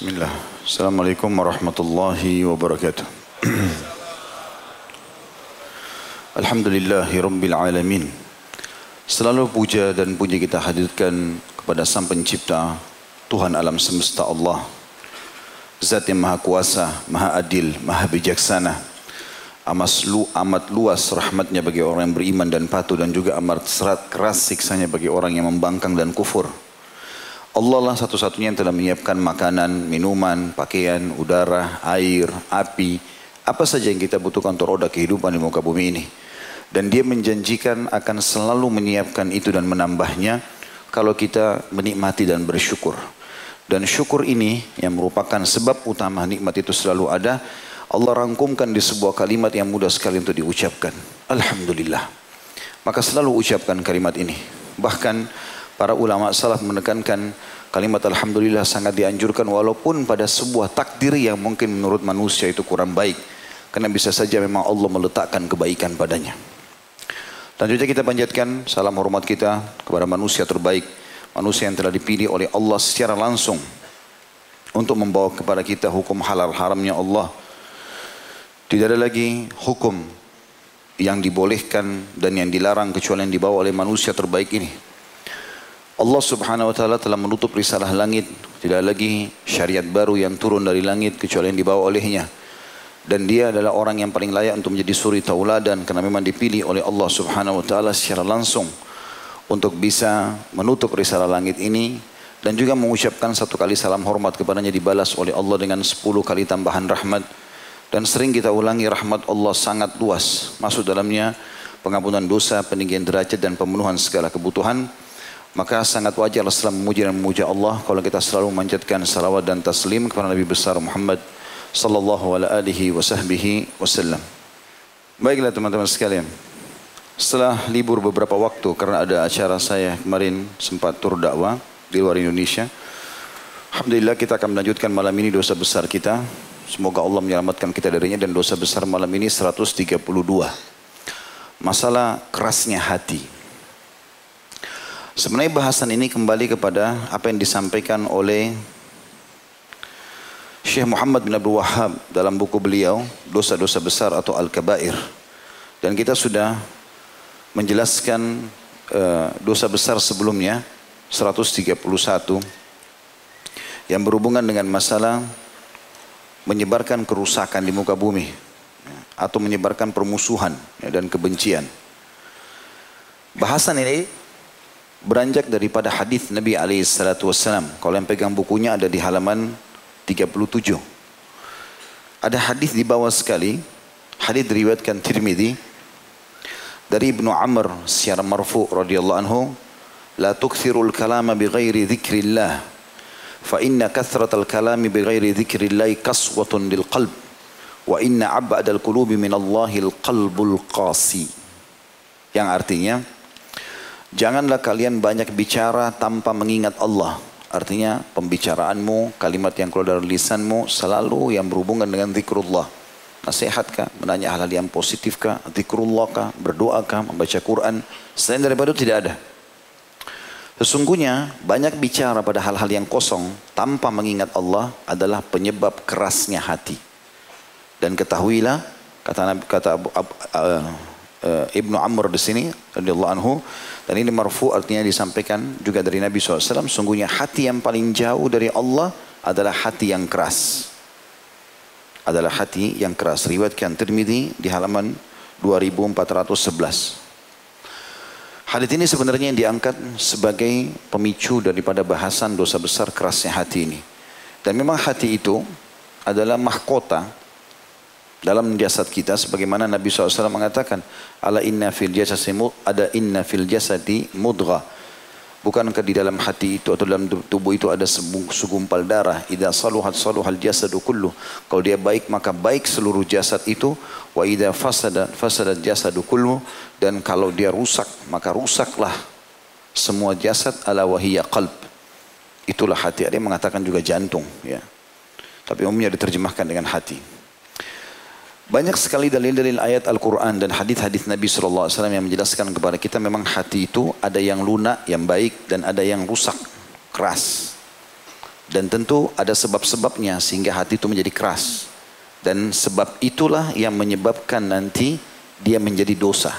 Bismillah. Assalamualaikum warahmatullahi wabarakatuh. Alhamdulillahi Rabbil Alamin. Selalu puja dan puji kita hadirkan kepada Sang Pencipta, Tuhan alam semesta Allah. Zat yang maha kuasa, maha adil, maha bijaksana. Amat, lu, amat luas rahmatnya bagi orang yang beriman dan patuh dan juga amat serat keras siksanya bagi orang yang membangkang dan kufur. Allah lah satu-satunya yang telah menyiapkan makanan, minuman, pakaian, udara, air, api, apa saja yang kita butuhkan untuk roda kehidupan di muka bumi ini. Dan dia menjanjikan akan selalu menyiapkan itu dan menambahnya kalau kita menikmati dan bersyukur. Dan syukur ini yang merupakan sebab utama nikmat itu selalu ada. Allah rangkumkan di sebuah kalimat yang mudah sekali untuk diucapkan. Alhamdulillah. Maka selalu ucapkan kalimat ini. Bahkan Para ulama salaf menekankan kalimat Alhamdulillah sangat dianjurkan walaupun pada sebuah takdir yang mungkin menurut manusia itu kurang baik. Karena bisa saja memang Allah meletakkan kebaikan padanya. Selanjutnya kita panjatkan salam hormat kita kepada manusia terbaik. Manusia yang telah dipilih oleh Allah secara langsung. Untuk membawa kepada kita hukum halal haramnya Allah. Tidak ada lagi hukum yang dibolehkan dan yang dilarang kecuali yang dibawa oleh manusia terbaik ini. Allah subhanahu wa ta'ala telah menutup risalah langit. Tidak lagi syariat baru yang turun dari langit kecuali yang dibawa olehnya. Dan dia adalah orang yang paling layak untuk menjadi suri tauladan karena memang dipilih oleh Allah subhanahu wa ta'ala secara langsung. Untuk bisa menutup risalah langit ini. Dan juga mengucapkan satu kali salam hormat kepadanya dibalas oleh Allah dengan sepuluh kali tambahan rahmat. Dan sering kita ulangi rahmat Allah sangat luas. Masuk dalamnya pengampunan dosa, peninggian derajat dan pemenuhan segala kebutuhan. Maka sangat wajar setelah memuji dan memuja Allah kalau kita selalu memanjatkan salawat dan taslim kepada Nabi besar Muhammad sallallahu alaihi wasallam. Baiklah teman-teman sekalian. Setelah libur beberapa waktu karena ada acara saya kemarin sempat tur dakwah di luar Indonesia. Alhamdulillah kita akan melanjutkan malam ini dosa besar kita. Semoga Allah menyelamatkan kita darinya dan dosa besar malam ini 132. Masalah kerasnya hati. Sebenarnya bahasan ini kembali kepada apa yang disampaikan oleh Syekh Muhammad bin Abdul Wahab dalam buku beliau Dosa-dosa besar atau Al-Kabair. Dan kita sudah menjelaskan uh, dosa besar sebelumnya 131 yang berhubungan dengan masalah menyebarkan kerusakan di muka bumi atau menyebarkan permusuhan ya, dan kebencian. Bahasan ini beranjak daripada hadis Nabi alaihi salatu wasallam. Kalau yang pegang bukunya ada di halaman 37. Ada hadis di bawah sekali, hadis diriwayatkan Tirmidzi dari Ibnu Amr secara marfu radhiyallahu anhu, "La tukthirul kalama bighairi dzikrillah, fa inna kathratal kalami bighairi dzikrillah kaswatun lil qalb, wa inna abadal qulubi min Allahil qalbul qasi." Yang artinya, Janganlah kalian banyak bicara tanpa mengingat Allah. Artinya pembicaraanmu, kalimat yang keluar dari lisanmu selalu yang berhubungan dengan zikrullah. Nasihatkah, menanya hal-hal yang positifkah, zikrullah kah, berdoa kah, membaca Quran. Selain daripada itu tidak ada. Sesungguhnya banyak bicara pada hal-hal yang kosong tanpa mengingat Allah adalah penyebab kerasnya hati. Dan ketahuilah kata kata uh, uh, Ibnu Amr di sini radhiyallahu anhu dan ini marfu artinya disampaikan juga dari Nabi SAW. Sungguhnya hati yang paling jauh dari Allah adalah hati yang keras. Adalah hati yang keras. Riwayatkan Tirmidzi di halaman 2411. Hadis ini sebenarnya yang diangkat sebagai pemicu daripada bahasan dosa besar kerasnya hati ini. Dan memang hati itu adalah mahkota dalam jasad kita sebagaimana Nabi SAW mengatakan ala inna fil jasadi ada inna fil jasadi mudgha. Bukankah di dalam hati itu atau dalam tubuh itu ada segumpal darah? Idza saluhat saluhal jasadu kullu. Kalau dia baik maka baik seluruh jasad itu. Wa idza fasada fasada jasadu kullu. Dan kalau dia rusak maka rusaklah semua jasad ala wahiyya qalb. Itulah hati. Ada yang mengatakan juga jantung ya. Tapi umumnya diterjemahkan dengan hati banyak sekali dalil-dalil ayat Al-Quran dan hadis-hadis Nabi SAW yang menjelaskan kepada kita memang hati itu ada yang lunak, yang baik dan ada yang rusak, keras. Dan tentu ada sebab-sebabnya sehingga hati itu menjadi keras. Dan sebab itulah yang menyebabkan nanti dia menjadi dosa.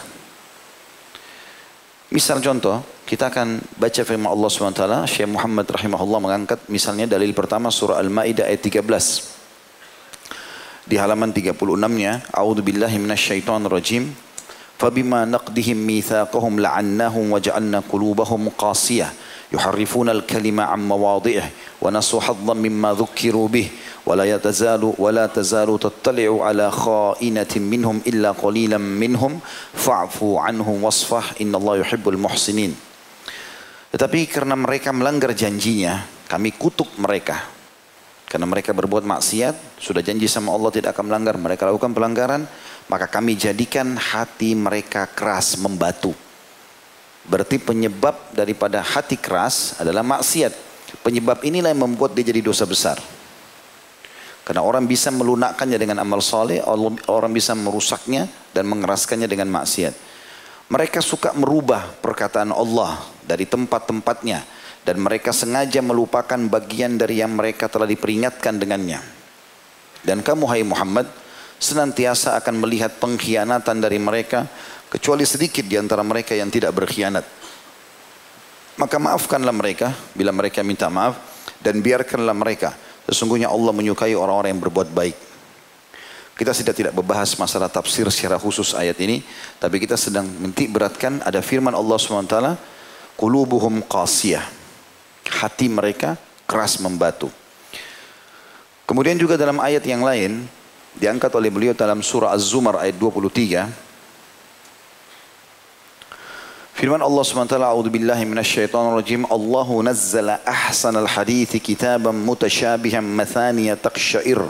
Misal contoh, kita akan baca firman Allah SWT, Syekh Muhammad rahimahullah mengangkat misalnya dalil pertama surah Al-Maidah ayat 13 di halaman 36-nya, A'udzubillahi minasyaitonirrajim. Fabima naqdihim mitsaqahum la'annahum wa qulubahum qasiyah yuharrifuna al-kalima 'an mawadhi'ih wa nasu haddan mimma dhukkiru bih wa la yatazalu tazalu tattali'u 'ala kha'inatin minhum illa qalilan minhum fa'fu 'anhum wasfah muhsinin. Tetapi karena mereka melanggar janjinya, kami kutuk mereka karena mereka berbuat maksiat, sudah janji sama Allah tidak akan melanggar, mereka lakukan pelanggaran, maka kami jadikan hati mereka keras membatu. Berarti penyebab daripada hati keras adalah maksiat. Penyebab inilah yang membuat dia jadi dosa besar. Karena orang bisa melunakkannya dengan amal soleh, orang bisa merusaknya dan mengeraskannya dengan maksiat. Mereka suka merubah perkataan Allah dari tempat-tempatnya dan mereka sengaja melupakan bagian dari yang mereka telah diperingatkan dengannya. Dan kamu hai Muhammad, senantiasa akan melihat pengkhianatan dari mereka kecuali sedikit di antara mereka yang tidak berkhianat. Maka maafkanlah mereka bila mereka minta maaf dan biarkanlah mereka. Sesungguhnya Allah menyukai orang-orang yang berbuat baik. Kita sudah tidak membahas masalah tafsir secara khusus ayat ini, tapi kita sedang mentik beratkan ada firman Allah SWT, Kulubuhum qasiyah. Hati mereka keras membatu. Kemudian juga dalam ayat yang lain, diangkat oleh beliau dalam surah Az-Zumar ayat 23 Firman Allah SWT A'udhu billahi minasyaitan rajim. Allahu nazzala ahsan al-hadithi kitaban mutasyabihan mathaniya taqsyair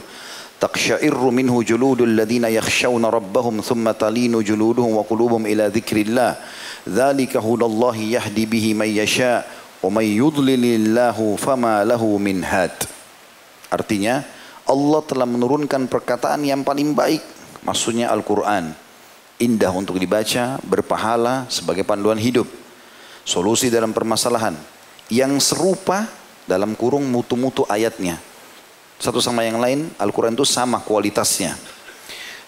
taqsyairu minhu juludul ladhina yakhshawna rabbahum thumma talinu juluduhum wa qulubuhum ila dhikrillah. Dhalika hudallahi yahdi bihi man yasha Artinya Allah telah menurunkan perkataan yang paling baik. Maksudnya Al-Quran. Indah untuk dibaca, berpahala sebagai panduan hidup. Solusi dalam permasalahan. Yang serupa dalam kurung mutu-mutu ayatnya. Satu sama yang lain, Al-Quran itu sama kualitasnya.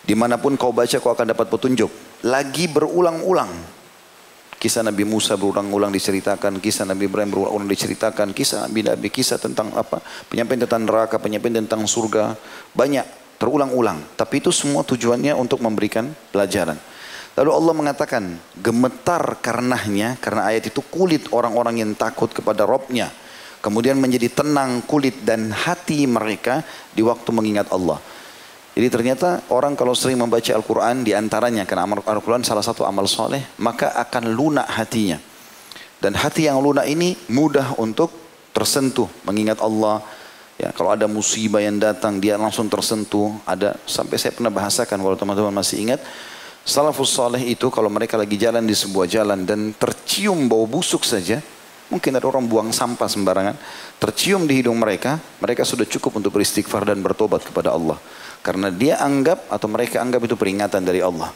Di mana pun kau baca kau akan dapat petunjuk. Lagi berulang-ulang. Kisah Nabi Musa berulang-ulang diceritakan, kisah Nabi Ibrahim berulang-ulang diceritakan, kisah Nabi Nabi, kisah tentang apa? Penyampaian tentang neraka, penyampaian tentang surga, banyak terulang-ulang. Tapi itu semua tujuannya untuk memberikan pelajaran. Lalu Allah mengatakan, gemetar karenanya, karena ayat itu kulit orang-orang yang takut kepada Robnya. Kemudian menjadi tenang kulit dan hati mereka di waktu mengingat Allah. Jadi ternyata orang kalau sering membaca Al-Quran di antaranya karena Al-Quran salah satu amal soleh maka akan lunak hatinya. Dan hati yang lunak ini mudah untuk tersentuh mengingat Allah. Ya, kalau ada musibah yang datang dia langsung tersentuh. Ada sampai saya pernah bahasakan kalau teman-teman masih ingat. Salafus soleh itu kalau mereka lagi jalan di sebuah jalan dan tercium bau busuk saja. Mungkin ada orang buang sampah sembarangan. Tercium di hidung mereka. Mereka sudah cukup untuk beristighfar dan bertobat kepada Allah. Karena dia anggap atau mereka anggap itu peringatan dari Allah.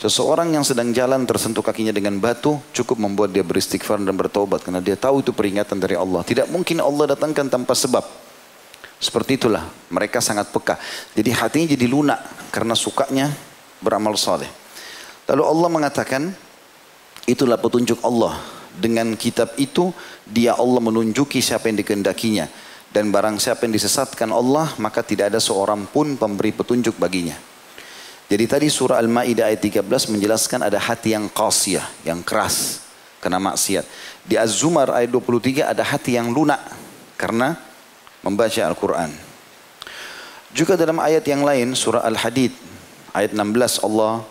Seseorang yang sedang jalan tersentuh kakinya dengan batu cukup membuat dia beristighfar dan bertobat karena dia tahu itu peringatan dari Allah. Tidak mungkin Allah datangkan tanpa sebab. Seperti itulah mereka sangat peka. Jadi hatinya jadi lunak karena sukanya beramal soleh. Lalu Allah mengatakan itulah petunjuk Allah. Dengan kitab itu dia Allah menunjuki siapa yang dikehendakinya. Dan barang siapa yang disesatkan Allah, maka tidak ada seorang pun pemberi petunjuk baginya. Jadi tadi surah Al-Ma'idah ayat 13 menjelaskan ada hati yang qasiyah, yang keras, kena maksiat. Di Az-Zumar ayat 23 ada hati yang lunak, karena membaca Al-Quran. Juga dalam ayat yang lain, surah Al-Hadid, ayat 16 Allah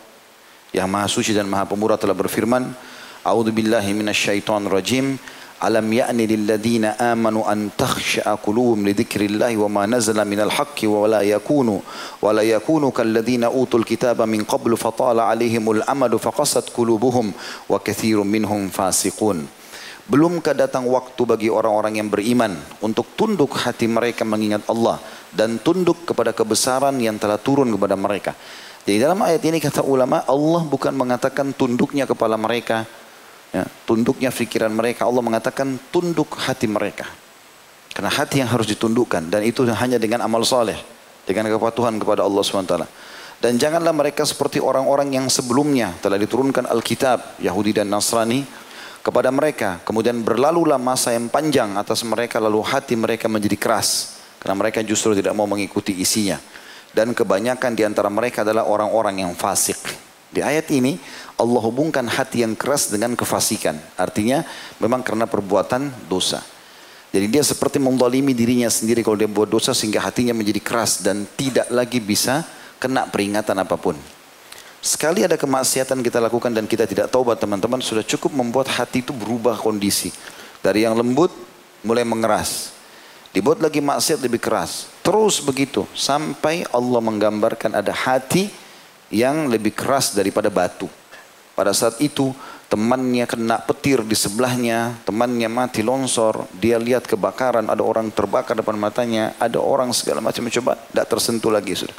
yang maha suci dan maha pemurah telah berfirman, A'udzu billahi من rajim. Alam ya'ni lilladzina amanu an takhsha'a qulubuhum li dzikrillahi wa ma nazala minal haqqi wa la yakunu wa la yakunu الكتاب utul kitaba min qablu الأمد 'alaihimul amadu وكثير qulubuhum wa katsirum minhum fasiqun. Belumkah datang waktu bagi orang-orang yang beriman untuk tunduk hati mereka mengingat Allah dan tunduk kepada kebesaran yang telah turun kepada mereka. Jadi dalam ayat ini kata ulama Allah bukan mengatakan tunduknya kepala mereka Ya, tunduknya pikiran mereka Allah mengatakan tunduk hati mereka. Karena hati yang harus ditundukkan dan itu hanya dengan amal soleh, dengan kepatuhan kepada Allah SWT. Dan janganlah mereka seperti orang-orang yang sebelumnya telah diturunkan Alkitab, Yahudi dan Nasrani kepada mereka. Kemudian berlalulah masa yang panjang atas mereka lalu hati mereka menjadi keras. Karena mereka justru tidak mau mengikuti isinya. Dan kebanyakan di antara mereka adalah orang-orang yang fasik. Di ayat ini Allah hubungkan hati yang keras dengan kefasikan. Artinya memang karena perbuatan dosa. Jadi dia seperti mendalimi dirinya sendiri kalau dia buat dosa sehingga hatinya menjadi keras dan tidak lagi bisa kena peringatan apa pun. Sekali ada kemaksiatan kita lakukan dan kita tidak taubat teman-teman sudah cukup membuat hati itu berubah kondisi. Dari yang lembut mulai mengeras. Dibuat lagi maksiat lebih keras. Terus begitu sampai Allah menggambarkan ada hati yang lebih keras daripada batu. Pada saat itu temannya kena petir di sebelahnya, temannya mati longsor, dia lihat kebakaran, ada orang terbakar depan matanya, ada orang segala macam coba tidak tersentuh lagi sudah.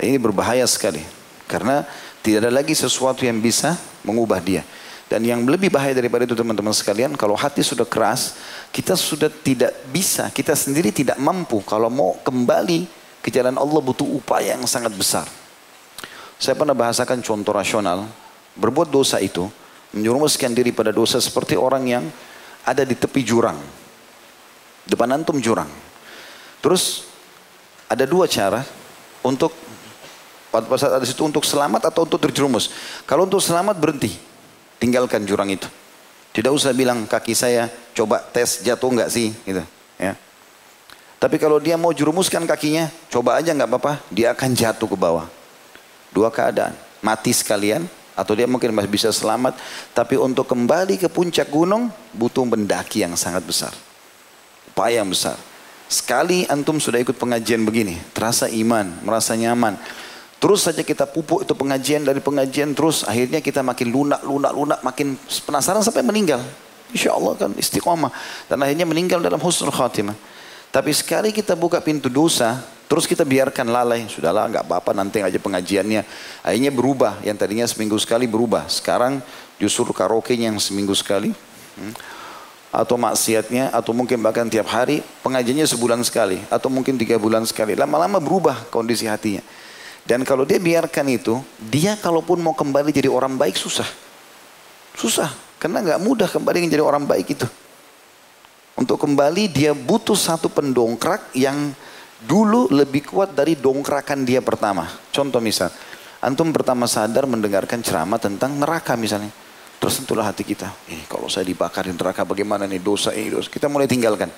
Ini berbahaya sekali. Karena tidak ada lagi sesuatu yang bisa mengubah dia. Dan yang lebih bahaya daripada itu teman-teman sekalian, kalau hati sudah keras, kita sudah tidak bisa, kita sendiri tidak mampu. Kalau mau kembali ke jalan Allah butuh upaya yang sangat besar. Saya pernah bahasakan contoh rasional, berbuat dosa itu, menyerumuskan diri pada dosa seperti orang yang ada di tepi jurang. Depan antum jurang. Terus ada dua cara untuk pada saat ada situ untuk selamat atau untuk terjerumus. Kalau untuk selamat berhenti, tinggalkan jurang itu. Tidak usah bilang kaki saya coba tes jatuh enggak sih, gitu. Ya. Tapi kalau dia mau jerumuskan kakinya, coba aja nggak apa-apa, dia akan jatuh ke bawah. Dua keadaan, mati sekalian atau dia mungkin masih bisa selamat, tapi untuk kembali ke puncak gunung butuh mendaki yang sangat besar. Upaya yang besar. Sekali antum sudah ikut pengajian begini, terasa iman, merasa nyaman. Terus saja kita pupuk itu pengajian dari pengajian terus akhirnya kita makin lunak, lunak, lunak, makin penasaran sampai meninggal. Insya Allah kan istiqomah. Dan akhirnya meninggal dalam husnul khatimah. Tapi sekali kita buka pintu dosa, terus kita biarkan lalai. Sudahlah nggak apa-apa nanti aja pengajiannya. Akhirnya berubah. Yang tadinya seminggu sekali berubah. Sekarang justru karaoke yang seminggu sekali. Hmm. Atau maksiatnya, atau mungkin bahkan tiap hari pengajiannya sebulan sekali. Atau mungkin tiga bulan sekali. Lama-lama berubah kondisi hatinya. Dan kalau dia biarkan itu, dia kalaupun mau kembali jadi orang baik susah. Susah, karena nggak mudah kembali menjadi orang baik itu. Untuk kembali dia butuh satu pendongkrak yang dulu lebih kuat dari dongkrakan dia pertama. Contoh misal, antum pertama sadar mendengarkan ceramah tentang neraka misalnya. Terus tentulah hati kita, eh kalau saya dibakar di neraka bagaimana nih dosa ini dosa. Kita mulai tinggalkan.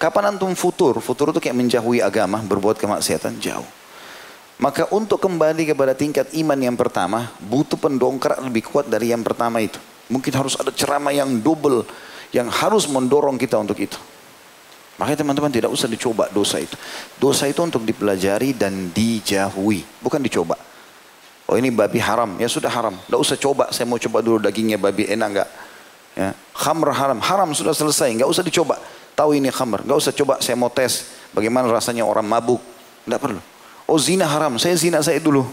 Kapan antum futur? Futur itu kayak menjauhi agama, berbuat kemaksiatan, jauh. Maka untuk kembali kepada tingkat iman yang pertama, butuh pendongkrak lebih kuat dari yang pertama itu. Mungkin harus ada ceramah yang double, yang harus mendorong kita untuk itu. Makanya teman-teman tidak usah dicoba dosa itu. Dosa itu untuk dipelajari dan dijauhi, bukan dicoba. Oh ini babi haram, ya sudah haram. Tidak usah coba, saya mau coba dulu dagingnya babi enak enggak. Ya. Khamr haram, haram sudah selesai, enggak usah dicoba. Tahu ini khamr, enggak usah coba, saya mau tes bagaimana rasanya orang mabuk. Enggak perlu. Oh zina haram, saya zina saya dulu.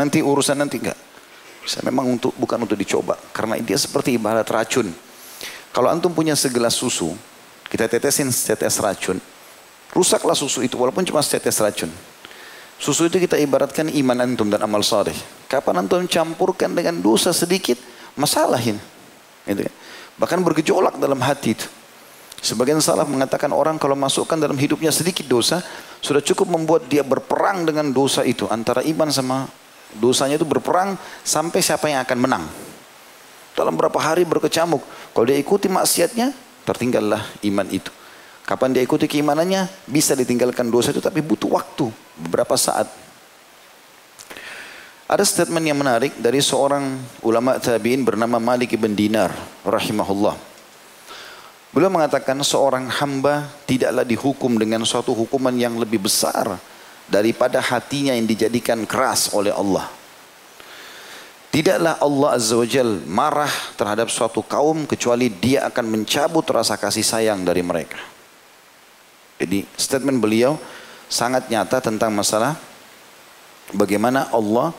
Nanti urusan nanti enggak. Saya memang untuk bukan untuk dicoba karena dia seperti ibarat racun. Kalau antum punya segelas susu, kita tetesin setetes racun, rusaklah susu itu walaupun cuma setetes racun. Susu itu kita ibaratkan iman antum dan amal saleh. Kapan antum campurkan dengan dosa sedikit, masalahin. Gitu kan. Bahkan bergejolak dalam hati itu. Sebagian salah mengatakan orang kalau masukkan dalam hidupnya sedikit dosa, sudah cukup membuat dia berperang dengan dosa itu. Antara iman sama dosanya itu berperang sampai siapa yang akan menang. Dalam berapa hari berkecamuk. Kalau dia ikuti maksiatnya, tertinggallah iman itu. Kapan dia ikuti keimanannya, bisa ditinggalkan dosa itu tapi butuh waktu, beberapa saat. Ada statement yang menarik dari seorang ulama tabi'in bernama Malik ibn Dinar rahimahullah. Beliau mengatakan seorang hamba tidaklah dihukum dengan suatu hukuman yang lebih besar daripada hatinya yang dijadikan keras oleh Allah. Tidaklah Allah Azza wa Jal marah terhadap suatu kaum kecuali dia akan mencabut rasa kasih sayang dari mereka. Jadi statement beliau sangat nyata tentang masalah bagaimana Allah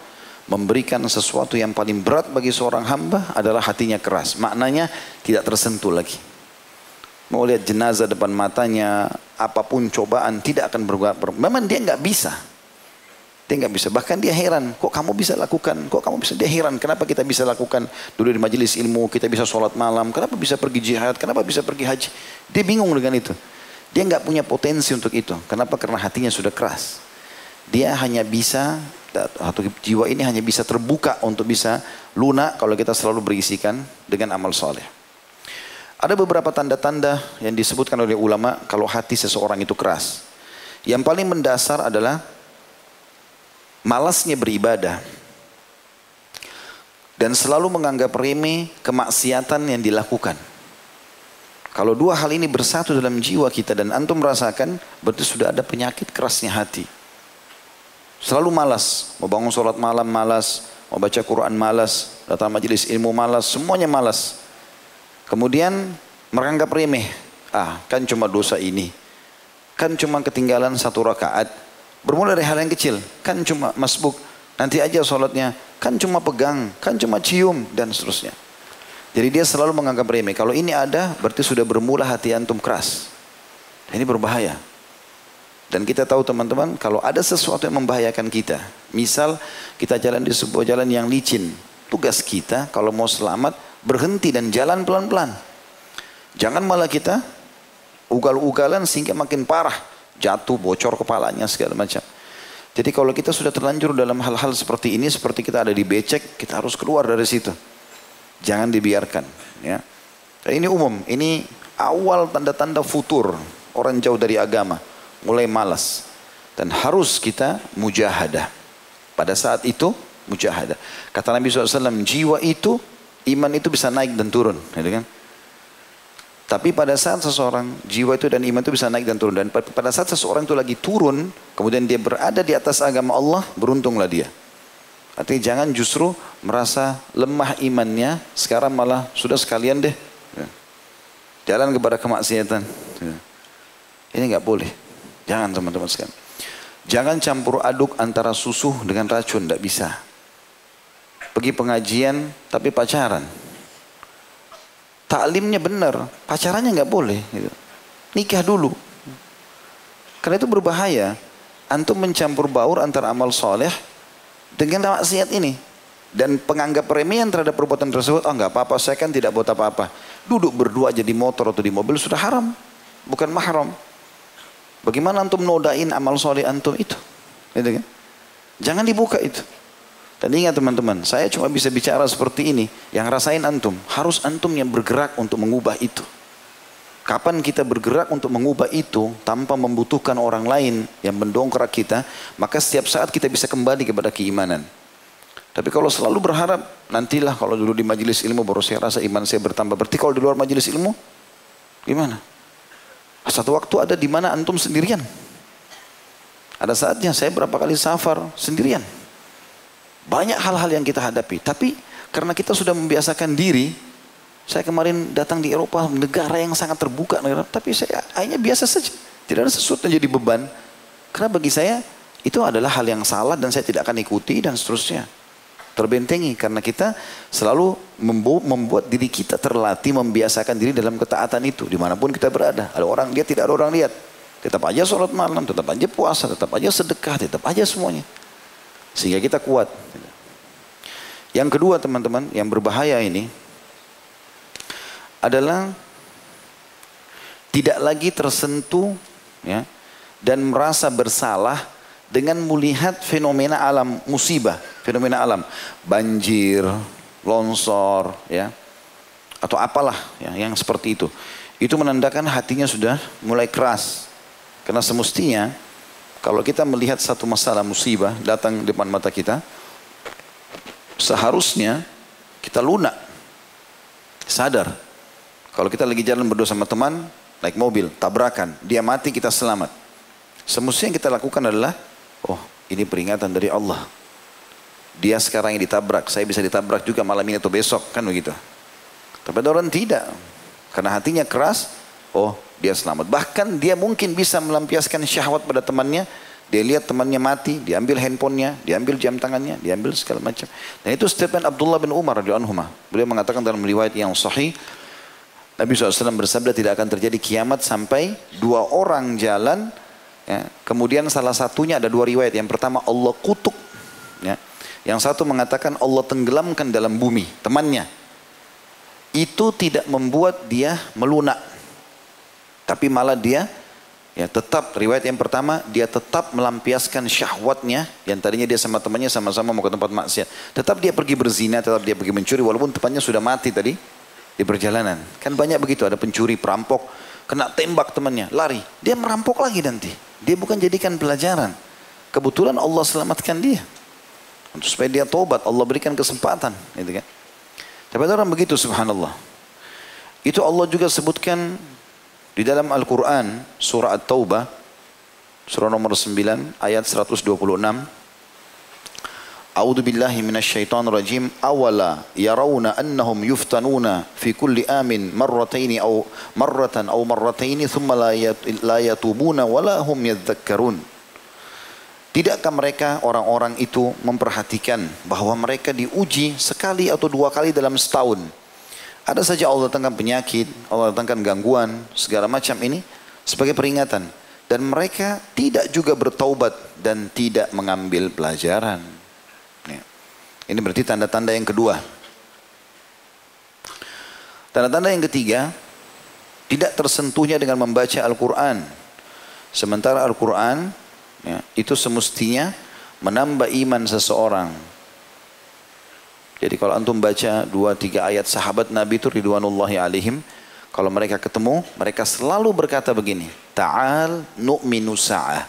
memberikan sesuatu yang paling berat bagi seorang hamba adalah hatinya keras. Maknanya tidak tersentuh lagi. mau lihat jenazah depan matanya, apa pun cobaan tidak akan berbuat. Memang dia nggak bisa. Dia nggak bisa. Bahkan dia heran, kok kamu bisa lakukan? Kok kamu bisa? Dia heran, kenapa kita bisa lakukan dulu di majelis ilmu, kita bisa sholat malam, kenapa bisa pergi jihad, kenapa bisa pergi haji? Dia bingung dengan itu. Dia nggak punya potensi untuk itu. Kenapa? Karena hatinya sudah keras. Dia hanya bisa atau jiwa ini hanya bisa terbuka untuk bisa lunak kalau kita selalu berisikan dengan amal soleh. Ada beberapa tanda-tanda yang disebutkan oleh ulama kalau hati seseorang itu keras. Yang paling mendasar adalah malasnya beribadah dan selalu menganggap remeh kemaksiatan yang dilakukan. Kalau dua hal ini bersatu dalam jiwa kita dan antum merasakan, berarti sudah ada penyakit kerasnya hati. Selalu malas, mau bangun sholat malam malas, mau baca Quran malas, datang majelis ilmu malas, semuanya malas. Kemudian menganggap remeh, ah kan cuma dosa ini, kan cuma ketinggalan satu rakaat. Bermula dari hal yang kecil, kan cuma masbuk, nanti aja sholatnya, kan cuma pegang, kan cuma cium, dan seterusnya. Jadi dia selalu menganggap remeh. Kalau ini ada, berarti sudah bermula hati antum keras. Ini berbahaya. Dan kita tahu teman-teman, kalau ada sesuatu yang membahayakan kita, misal kita jalan di sebuah jalan yang licin, tugas kita kalau mau selamat berhenti dan jalan pelan-pelan. Jangan malah kita ugal-ugalan sehingga makin parah, jatuh, bocor kepalanya segala macam. Jadi kalau kita sudah terlanjur dalam hal-hal seperti ini, seperti kita ada di becek, kita harus keluar dari situ. Jangan dibiarkan. Ya. Dan ini umum, ini awal tanda-tanda futur orang jauh dari agama, mulai malas dan harus kita mujahadah. Pada saat itu mujahadah. Kata Nabi SAW, jiwa itu, iman itu bisa naik dan turun. Gitu kan? Tapi pada saat seseorang, jiwa itu dan iman itu bisa naik dan turun. Dan pada saat seseorang itu lagi turun, kemudian dia berada di atas agama Allah, beruntunglah dia. Artinya jangan justru merasa lemah imannya, sekarang malah sudah sekalian deh. Ya. Jalan kepada kemaksiatan. Ya. Ini nggak boleh. Jangan teman-teman sekalian. Jangan campur aduk antara susu dengan racun, tidak bisa. Pergi pengajian tapi pacaran. Taklimnya benar, pacarannya nggak boleh. Gitu. Nikah dulu. Karena itu berbahaya. Antum mencampur baur antara amal soleh dengan maksiat ini dan penganggap remehan terhadap perbuatan tersebut oh nggak apa-apa saya kan tidak buat apa-apa duduk berdua aja di motor atau di mobil sudah haram bukan mahram bagaimana antum nodain amal soleh antum itu gitu kan jangan dibuka itu dan ingat teman-teman saya cuma bisa bicara seperti ini yang rasain antum harus antum yang bergerak untuk mengubah itu Kapan kita bergerak untuk mengubah itu tanpa membutuhkan orang lain yang mendongkrak kita, maka setiap saat kita bisa kembali kepada keimanan. Tapi kalau selalu berharap, nantilah kalau dulu di majelis ilmu baru saya rasa iman saya bertambah. Berarti kalau di luar majelis ilmu, gimana? Satu waktu ada di mana antum sendirian. Ada saatnya saya berapa kali safar sendirian. Banyak hal-hal yang kita hadapi. Tapi karena kita sudah membiasakan diri, saya kemarin datang di Eropa, negara yang sangat terbuka, negara, tapi saya akhirnya biasa saja. Tidak ada sesuatu yang jadi beban. Karena bagi saya itu adalah hal yang salah dan saya tidak akan ikuti dan seterusnya. Terbentengi karena kita selalu membuat diri kita terlatih membiasakan diri dalam ketaatan itu di mana pun kita berada. Ada orang dia tidak ada orang lihat. Tetap aja sholat malam, tetap aja puasa, tetap aja sedekah, tetap aja semuanya. Sehingga kita kuat. Yang kedua teman-teman yang berbahaya ini adalah tidak lagi tersentuh ya dan merasa bersalah dengan melihat fenomena alam musibah, fenomena alam, banjir, longsor, ya, atau apalah ya, yang seperti itu. Itu menandakan hatinya sudah mulai keras. Karena semestinya kalau kita melihat satu masalah musibah datang depan mata kita, seharusnya kita lunak, sadar kalau kita lagi jalan berdua sama teman, naik mobil, tabrakan, dia mati kita selamat. Semestinya yang kita lakukan adalah, oh ini peringatan dari Allah. Dia sekarang yang ditabrak, saya bisa ditabrak juga malam ini atau besok, kan begitu. Tapi ada orang tidak, karena hatinya keras, oh dia selamat. Bahkan dia mungkin bisa melampiaskan syahwat pada temannya, dia lihat temannya mati, diambil handphonenya, diambil jam tangannya, diambil segala macam. Dan itu statement Abdullah bin Umar radhiyallahu. Beliau mengatakan dalam riwayat yang sahih, Nabi SAW bersabda tidak akan terjadi kiamat sampai dua orang jalan. Ya. Kemudian salah satunya ada dua riwayat. Yang pertama Allah kutuk. Ya. Yang satu mengatakan Allah tenggelamkan dalam bumi temannya. Itu tidak membuat dia melunak. Tapi malah dia Ya, tetap riwayat yang pertama dia tetap melampiaskan syahwatnya yang tadinya dia sama temannya sama-sama mau ke tempat maksiat. Tetap dia pergi berzina, tetap dia pergi mencuri walaupun temannya sudah mati tadi di perjalanan. Kan banyak begitu ada pencuri, perampok, kena tembak temannya, lari. Dia merampok lagi nanti. Dia bukan jadikan pelajaran. Kebetulan Allah selamatkan dia. Untuk supaya dia tobat, Allah berikan kesempatan, gitu kan. Tapi orang begitu subhanallah. Itu Allah juga sebutkan di dalam Al-Quran, surah At-Taubah, surah nomor 9, ayat 126. A'udhu billahi minasyaitan rajim. Awala yarawna annahum yuftanuna fi kulli amin marrataini au marratan au marrataini thumma la yatubuna wala hum yadzakkarun. Tidakkah mereka orang-orang itu memperhatikan bahwa mereka diuji sekali atau dua kali dalam setahun ada saja Allah datangkan penyakit, Allah datangkan gangguan, segala macam ini sebagai peringatan. Dan mereka tidak juga bertaubat dan tidak mengambil pelajaran. Ya. Ini berarti tanda-tanda yang kedua. Tanda-tanda yang ketiga, tidak tersentuhnya dengan membaca Al-Quran. Sementara Al-Quran ya, itu semestinya menambah iman seseorang jadi kalau antum baca dua tiga ayat sahabat Nabi itu ridwanullahi alaihim, kalau mereka ketemu, mereka selalu berkata begini, Ta'al nu'minu sa'ah.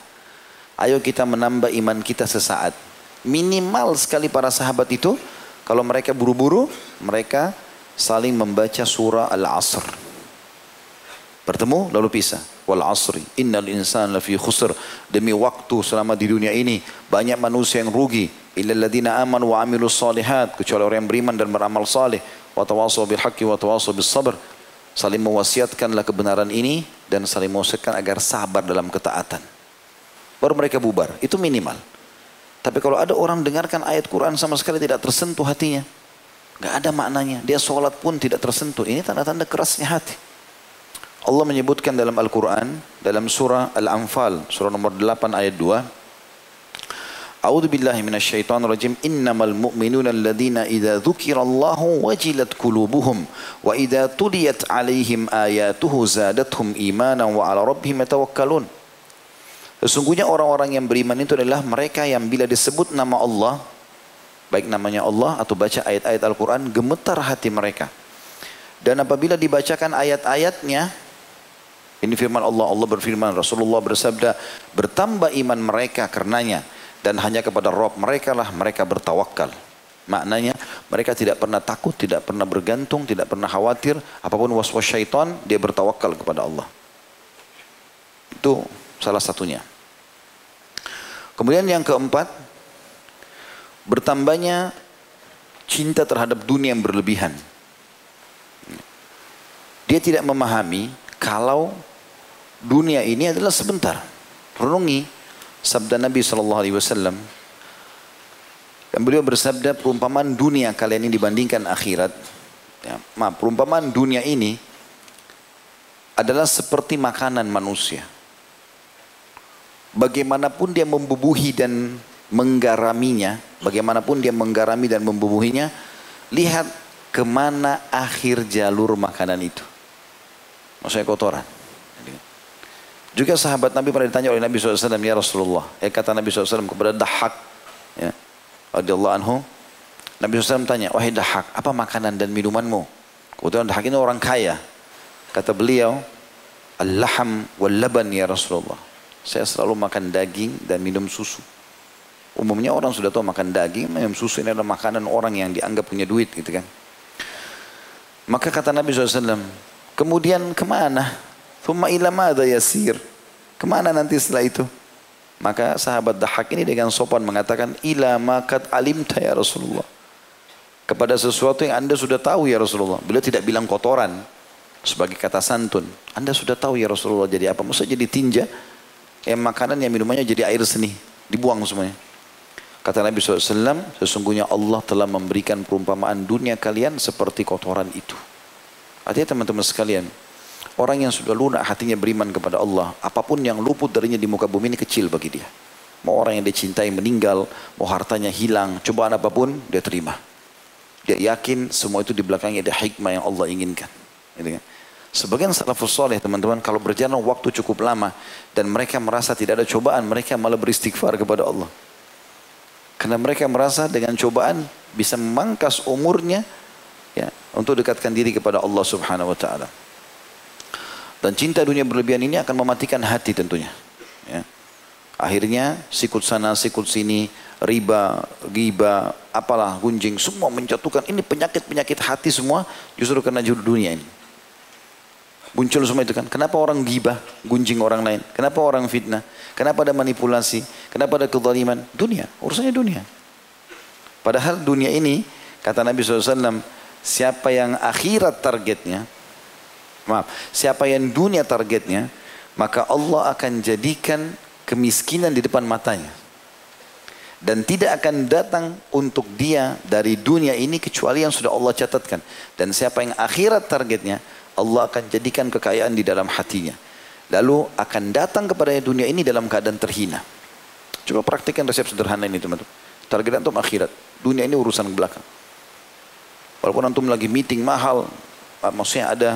Ayo kita menambah iman kita sesaat. Minimal sekali para sahabat itu, kalau mereka buru-buru, mereka saling membaca surah Al-Asr. Bertemu lalu pisah. Wal asri. Innal insan lafi khusr. Demi waktu selama di dunia ini banyak manusia yang rugi. Illa alladziina amanu wa amilus salihat kecuali orang yang beriman dan beramal saleh. Wa tawassaw bil haqqi wa tawassaw bis sabr. Saling mewasiatkanlah kebenaran ini dan saling mewasiatkan agar sabar dalam ketaatan. Baru mereka bubar. Itu minimal. Tapi kalau ada orang dengarkan ayat Quran sama sekali tidak tersentuh hatinya nggak ada maknanya. Dia sholat pun tidak tersentuh. Ini tanda-tanda kerasnya hati Allah menyebutkan dalam Al-Quran dalam surah Al-Anfal surah nomor 8 ayat 2 A'udzu billahi minasyaitonir rajim. Innamal mu'minuna alladziina idza dzukirallahu wajilat qulubuhum wa idza tuliyat 'alaihim ayatuhu zadatuhum imanan wa 'ala rabbihim yatawakkalun. Sesungguhnya orang-orang yang beriman itu adalah mereka yang bila disebut nama Allah, baik namanya Allah atau baca ayat-ayat Al-Quran, gemetar hati mereka. Dan apabila dibacakan ayat-ayatnya, ini firman Allah, Allah berfirman, Rasulullah bersabda, bertambah iman mereka karenanya dan hanya kepada Rob mereka lah mereka bertawakal. Maknanya mereka tidak pernah takut, tidak pernah bergantung, tidak pernah khawatir. Apa pun was-was syaitan, dia bertawakal kepada Allah. Itu salah satunya. Kemudian yang keempat, bertambahnya cinta terhadap dunia yang berlebihan. Dia tidak memahami kalau dunia ini adalah sebentar. Renungi, sabda Nabi Shallallahu Alaihi Wasallam. Dan beliau bersabda perumpamaan dunia kalian ini dibandingkan akhirat. Ya, maaf, perumpamaan dunia ini adalah seperti makanan manusia. Bagaimanapun dia membubuhi dan menggaraminya, bagaimanapun dia menggarami dan membubuhinya, lihat ke mana akhir jalur makanan itu. Maksudnya kotoran. Juga sahabat Nabi pernah ditanya oleh Nabi SAW, ya Rasulullah. Ya kata Nabi SAW kepada Dahak. Ya, radiyallahu anhu. Nabi SAW tanya, wahai Dahak, apa makanan dan minumanmu? Kebetulan Dahak ini orang kaya. Kata beliau, Al-laham wal-laban ya Rasulullah. Saya selalu makan daging dan minum susu. Umumnya orang sudah tahu makan daging, minum susu ini adalah makanan orang yang dianggap punya duit gitu kan. Maka kata Nabi SAW, kemudian ke mana? Thumma ila madha yasir. Ke mana nanti setelah itu? Maka sahabat Dahak ini dengan sopan mengatakan, ila makat alimta ya Rasulullah. Kepada sesuatu yang anda sudah tahu ya Rasulullah. Beliau tidak bilang kotoran. Sebagai kata santun. Anda sudah tahu ya Rasulullah jadi apa? Maksudnya jadi tinja. Yang makanan yang minumannya jadi air seni. Dibuang semuanya. Kata Nabi SAW, sesungguhnya Allah telah memberikan perumpamaan dunia kalian seperti kotoran itu. Artinya teman-teman sekalian, orang yang sudah lunak hatinya beriman kepada Allah, apa pun yang luput darinya di muka bumi ini kecil bagi dia. Mau orang yang dia cintai meninggal, mau hartanya hilang, cobaan apa pun dia terima. Dia yakin semua itu di belakangnya ada hikmah yang Allah inginkan. Gitu kan? Sebagian salafus soleh teman-teman kalau berjalan waktu cukup lama dan mereka merasa tidak ada cobaan, mereka malah beristighfar kepada Allah. Karena mereka merasa dengan cobaan bisa memangkas umurnya ya, untuk dekatkan diri kepada Allah Subhanahu wa taala. Dan cinta dunia berlebihan ini akan mematikan hati tentunya. Ya. Akhirnya sikut sana, sikut sini, riba, giba, apalah, gunjing, semua menjatuhkan. Ini penyakit-penyakit hati semua justru karena dunia ini. Muncul semua itu kan. Kenapa orang gibah, gunjing orang lain? Kenapa orang fitnah? Kenapa ada manipulasi? Kenapa ada kezaliman? Dunia, urusannya dunia. Padahal dunia ini, kata Nabi SAW, siapa yang akhirat targetnya, maaf, siapa yang dunia targetnya, maka Allah akan jadikan kemiskinan di depan matanya. Dan tidak akan datang untuk dia dari dunia ini kecuali yang sudah Allah catatkan. Dan siapa yang akhirat targetnya, Allah akan jadikan kekayaan di dalam hatinya. Lalu akan datang kepada dunia ini dalam keadaan terhina. Coba praktikkan resep sederhana ini teman-teman. Target antum akhirat. Dunia ini urusan belakang. Walaupun antum lagi meeting mahal, maksudnya ada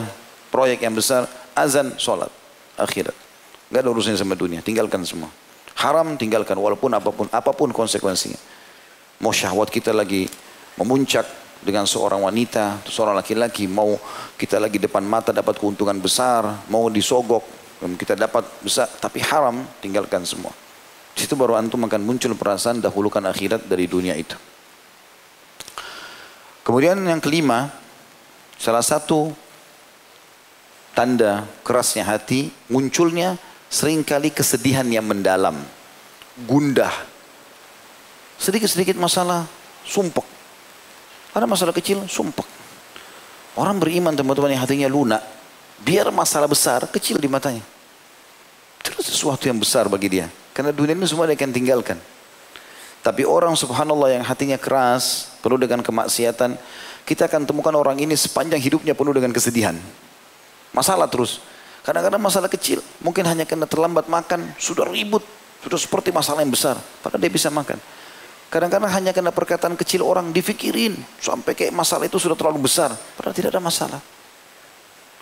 proyek yang besar, azan, sholat, akhirat. Gak ada urusannya sama dunia, tinggalkan semua. Haram tinggalkan walaupun apa pun apa pun konsekuensinya. Mau syahwat kita lagi memuncak, dengan seorang wanita, seorang laki-laki, mau kita lagi depan mata dapat keuntungan besar, mau disogok, kita dapat besar, tapi haram, tinggalkan semua. Di situ baru antum akan muncul perasaan dahulukan akhirat dari dunia itu. Kemudian yang kelima, salah satu tanda kerasnya hati, munculnya sering kali kesedihan yang mendalam, gundah. Sedikit-sedikit masalah, sumpek. Ada masalah kecil, sumpah. Orang beriman teman-teman yang hatinya lunak, biar masalah besar kecil di matanya. Itu sesuatu yang besar bagi dia. Karena dunia ini semua dia akan tinggalkan. Tapi orang subhanallah yang hatinya keras, penuh dengan kemaksiatan, kita akan temukan orang ini sepanjang hidupnya penuh dengan kesedihan. Masalah terus. Kadang-kadang masalah kecil, mungkin hanya karena terlambat makan, sudah ribut, sudah seperti masalah yang besar. Padahal dia bisa makan. Kadang-kadang hanya karena perkataan kecil orang difikirin sampai kayak masalah itu sudah terlalu besar. Padahal tidak ada masalah.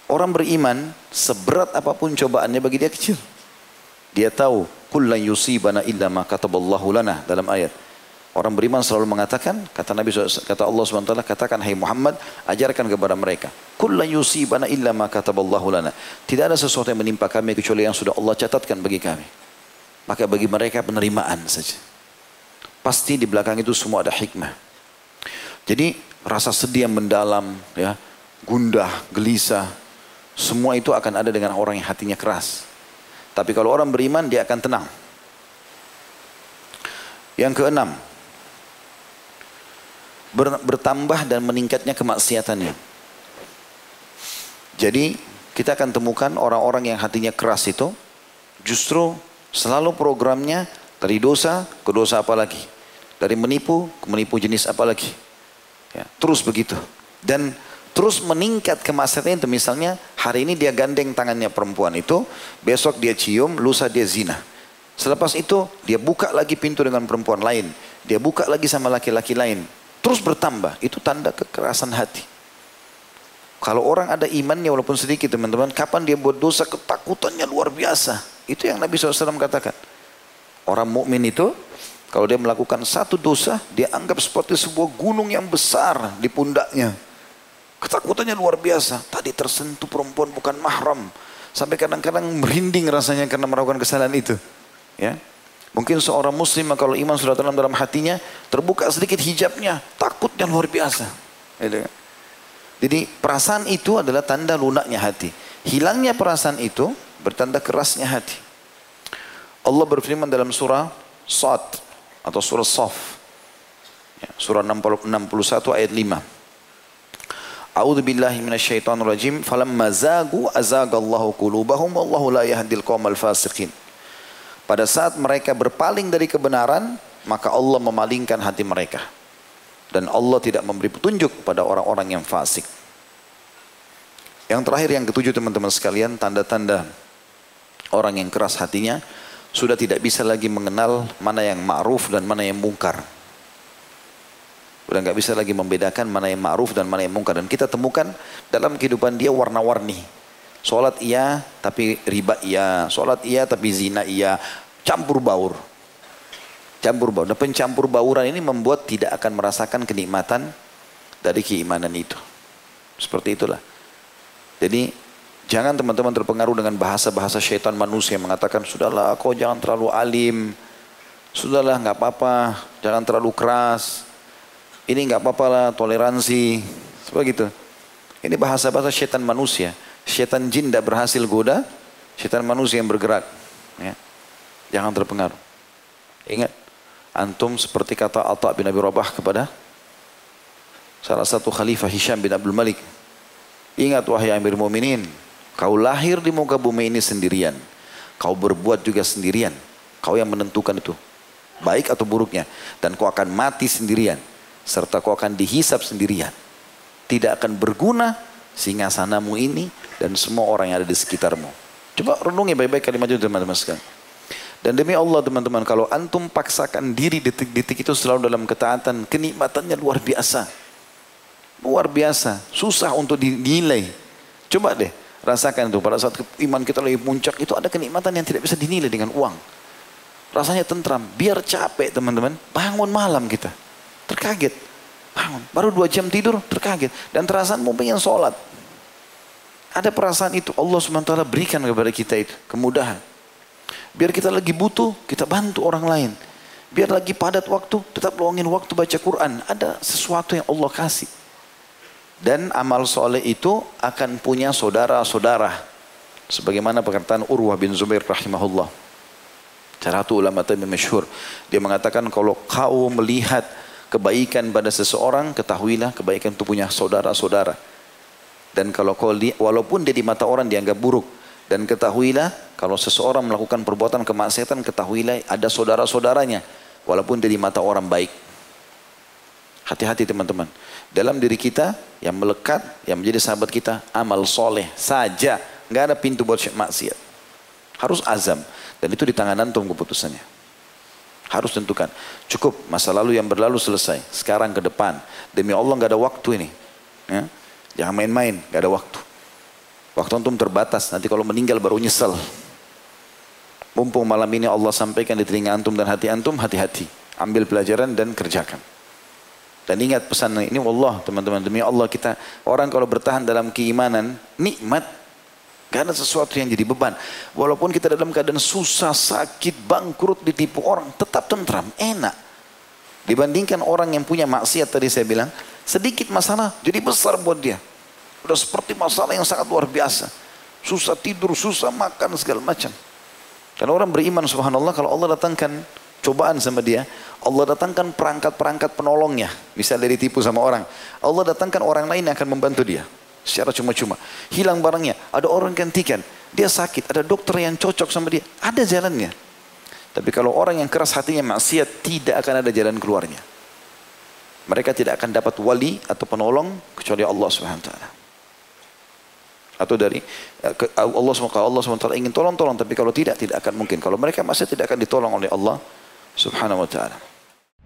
Orang beriman seberat apa pun cobaannya bagi dia kecil. Dia tahu kullan yusibana illa ma kataballahu lana dalam ayat. Orang beriman selalu mengatakan, kata Nabi kata Allah SWT, katakan hai Muhammad, ajarkan kepada mereka. Kullan yusibana illa ma kataballahu lana. Tidak ada sesuatu yang menimpa kami kecuali yang sudah Allah catatkan bagi kami. Maka bagi mereka penerimaan saja. Pasti di belakang itu semua ada hikmah. Jadi rasa sedih yang mendalam, ya, gundah, gelisah, semua itu akan ada dengan orang yang hatinya keras. Tapi kalau orang beriman dia akan tenang. Yang keenam, bertambah dan meningkatnya kemaksiatannya. Jadi kita akan temukan orang-orang yang hatinya keras itu justru selalu programnya dari dosa ke dosa apa lagi. Dari menipu ke menipu jenis apa lagi. Ya, terus begitu. Dan terus meningkat kemaksiatan itu. Misalnya hari ini dia gandeng tangannya perempuan itu. Besok dia cium, lusa dia zina. Selepas itu dia buka lagi pintu dengan perempuan lain. Dia buka lagi sama laki-laki lain. Terus bertambah. Itu tanda kekerasan hati. Kalau orang ada imannya walaupun sedikit teman-teman. Kapan dia buat dosa ketakutannya luar biasa. Itu yang Nabi SAW katakan. Orang mukmin itu kalau dia melakukan satu dosa, dia anggap seperti sebuah gunung yang besar di pundaknya. Ketakutannya luar biasa. Tadi tersentuh perempuan bukan mahram. Sampai kadang-kadang merinding rasanya karena melakukan kesalahan itu. Ya, Mungkin seorang muslim kalau iman sudah tenang dalam hatinya, terbuka sedikit hijabnya, takutnya luar biasa. Kan? Jadi perasaan itu adalah tanda lunaknya hati. Hilangnya perasaan itu bertanda kerasnya hati. Allah berfirman dalam surah Sad atau surah Saf. Ya, surah 61 ayat 5. A'udzu billahi minasyaitonir rajim. Falamma zagu azagallahu qulubahum wallahu la yahdil qaumal fasiqin. Pada saat mereka berpaling dari kebenaran, maka Allah memalingkan hati mereka. Dan Allah tidak memberi petunjuk pada orang-orang yang fasik. Yang terakhir yang ketujuh teman-teman sekalian, tanda-tanda orang yang keras hatinya sudah tidak bisa lagi mengenal mana yang ma'ruf dan mana yang mungkar. Sudah nggak bisa lagi membedakan mana yang ma'ruf dan mana yang mungkar. Dan kita temukan dalam kehidupan dia warna-warni. Sholat iya, tapi riba iya. Sholat iya, tapi zina iya. Campur baur. Campur baur. Dan pencampur bauran ini membuat tidak akan merasakan kenikmatan dari keimanan itu. Seperti itulah. Jadi Jangan teman-teman terpengaruh dengan bahasa-bahasa syaitan manusia yang mengatakan, sudahlah kau jangan terlalu alim, sudahlah nggak apa-apa, jangan terlalu keras, ini nggak apa-apa lah toleransi, seperti itu. Ini bahasa-bahasa syaitan manusia. Syaitan jin tidak berhasil goda, syaitan manusia yang bergerak. Ya. Jangan terpengaruh. Ingat, antum seperti kata Atta bin Abi Rabah kepada salah satu khalifah Hisham bin Abdul Malik. Ingat wahai Amir Mu'minin, Kau lahir di muka bumi ini sendirian. Kau berbuat juga sendirian. Kau yang menentukan itu. Baik atau buruknya. Dan kau akan mati sendirian. Serta kau akan dihisap sendirian. Tidak akan berguna sanamu ini dan semua orang yang ada di sekitarmu. Coba renungi baik-baik kalimat itu teman-teman sekalian. Dan demi Allah teman-teman, kalau antum paksakan diri detik-detik itu selalu dalam ketaatan, kenikmatannya luar biasa. Luar biasa, susah untuk dinilai. Coba deh, Rasakan itu pada saat iman kita lagi puncak itu ada kenikmatan yang tidak bisa dinilai dengan uang. Rasanya tentram. Biar capek teman-teman, bangun malam kita. Terkaget. Bangun. Baru dua jam tidur, terkaget. Dan terasa mau pengen sholat. Ada perasaan itu Allah SWT berikan kepada kita itu. Kemudahan. Biar kita lagi butuh, kita bantu orang lain. Biar lagi padat waktu, tetap luangin waktu baca Quran. Ada sesuatu yang Allah kasih. Dan amal soleh itu akan punya saudara-saudara. Sebagaimana perkataan Urwah bin Zubair rahimahullah. Cara itu ulama tadi masyhur. Dia mengatakan kalau kau melihat kebaikan pada seseorang, ketahuilah kebaikan itu punya saudara-saudara. Dan kalau kau walaupun dia di mata orang dianggap buruk, dan ketahuilah kalau seseorang melakukan perbuatan kemaksiatan, ketahuilah ada saudara-saudaranya, walaupun dia di mata orang baik. Hati-hati teman-teman. Dalam diri kita yang melekat, yang menjadi sahabat kita, amal soleh saja. Nggak ada pintu buat maksiat. Harus azam. Dan itu di tangan antum keputusannya. Harus tentukan. Cukup masa lalu yang berlalu selesai. Sekarang ke depan. Demi Allah nggak ada waktu ini. Ya? Jangan main-main, nggak ada waktu. Waktu antum terbatas. Nanti kalau meninggal baru nyesel. Mumpung malam ini Allah sampaikan di telinga antum dan hati antum, hati-hati. Ambil pelajaran dan kerjakan. Dan ingat pesan ini Allah teman-teman demi Allah kita orang kalau bertahan dalam keimanan nikmat karena sesuatu yang jadi beban. Walaupun kita dalam keadaan susah, sakit, bangkrut, ditipu orang, tetap tentram, enak. Dibandingkan orang yang punya maksiat tadi saya bilang, sedikit masalah jadi besar buat dia. Udah seperti masalah yang sangat luar biasa. Susah tidur, susah makan, segala macam. Karena orang beriman subhanallah kalau Allah datangkan cobaan sama dia, Allah datangkan perangkat-perangkat penolongnya. Misalnya ditipu sama orang. Allah datangkan orang lain yang akan membantu dia. Secara cuma-cuma. Hilang barangnya. Ada orang gantikan. Dia sakit. Ada dokter yang cocok sama dia. Ada jalannya. Tapi kalau orang yang keras hatinya maksiat, tidak akan ada jalan keluarnya. Mereka tidak akan dapat wali atau penolong kecuali Allah SWT. Atau dari eh, Allah SWT, Allah SWT ingin tolong-tolong, tapi kalau tidak, tidak akan mungkin. Kalau mereka masih tidak akan ditolong oleh Allah Subhanahu wa ta'ala.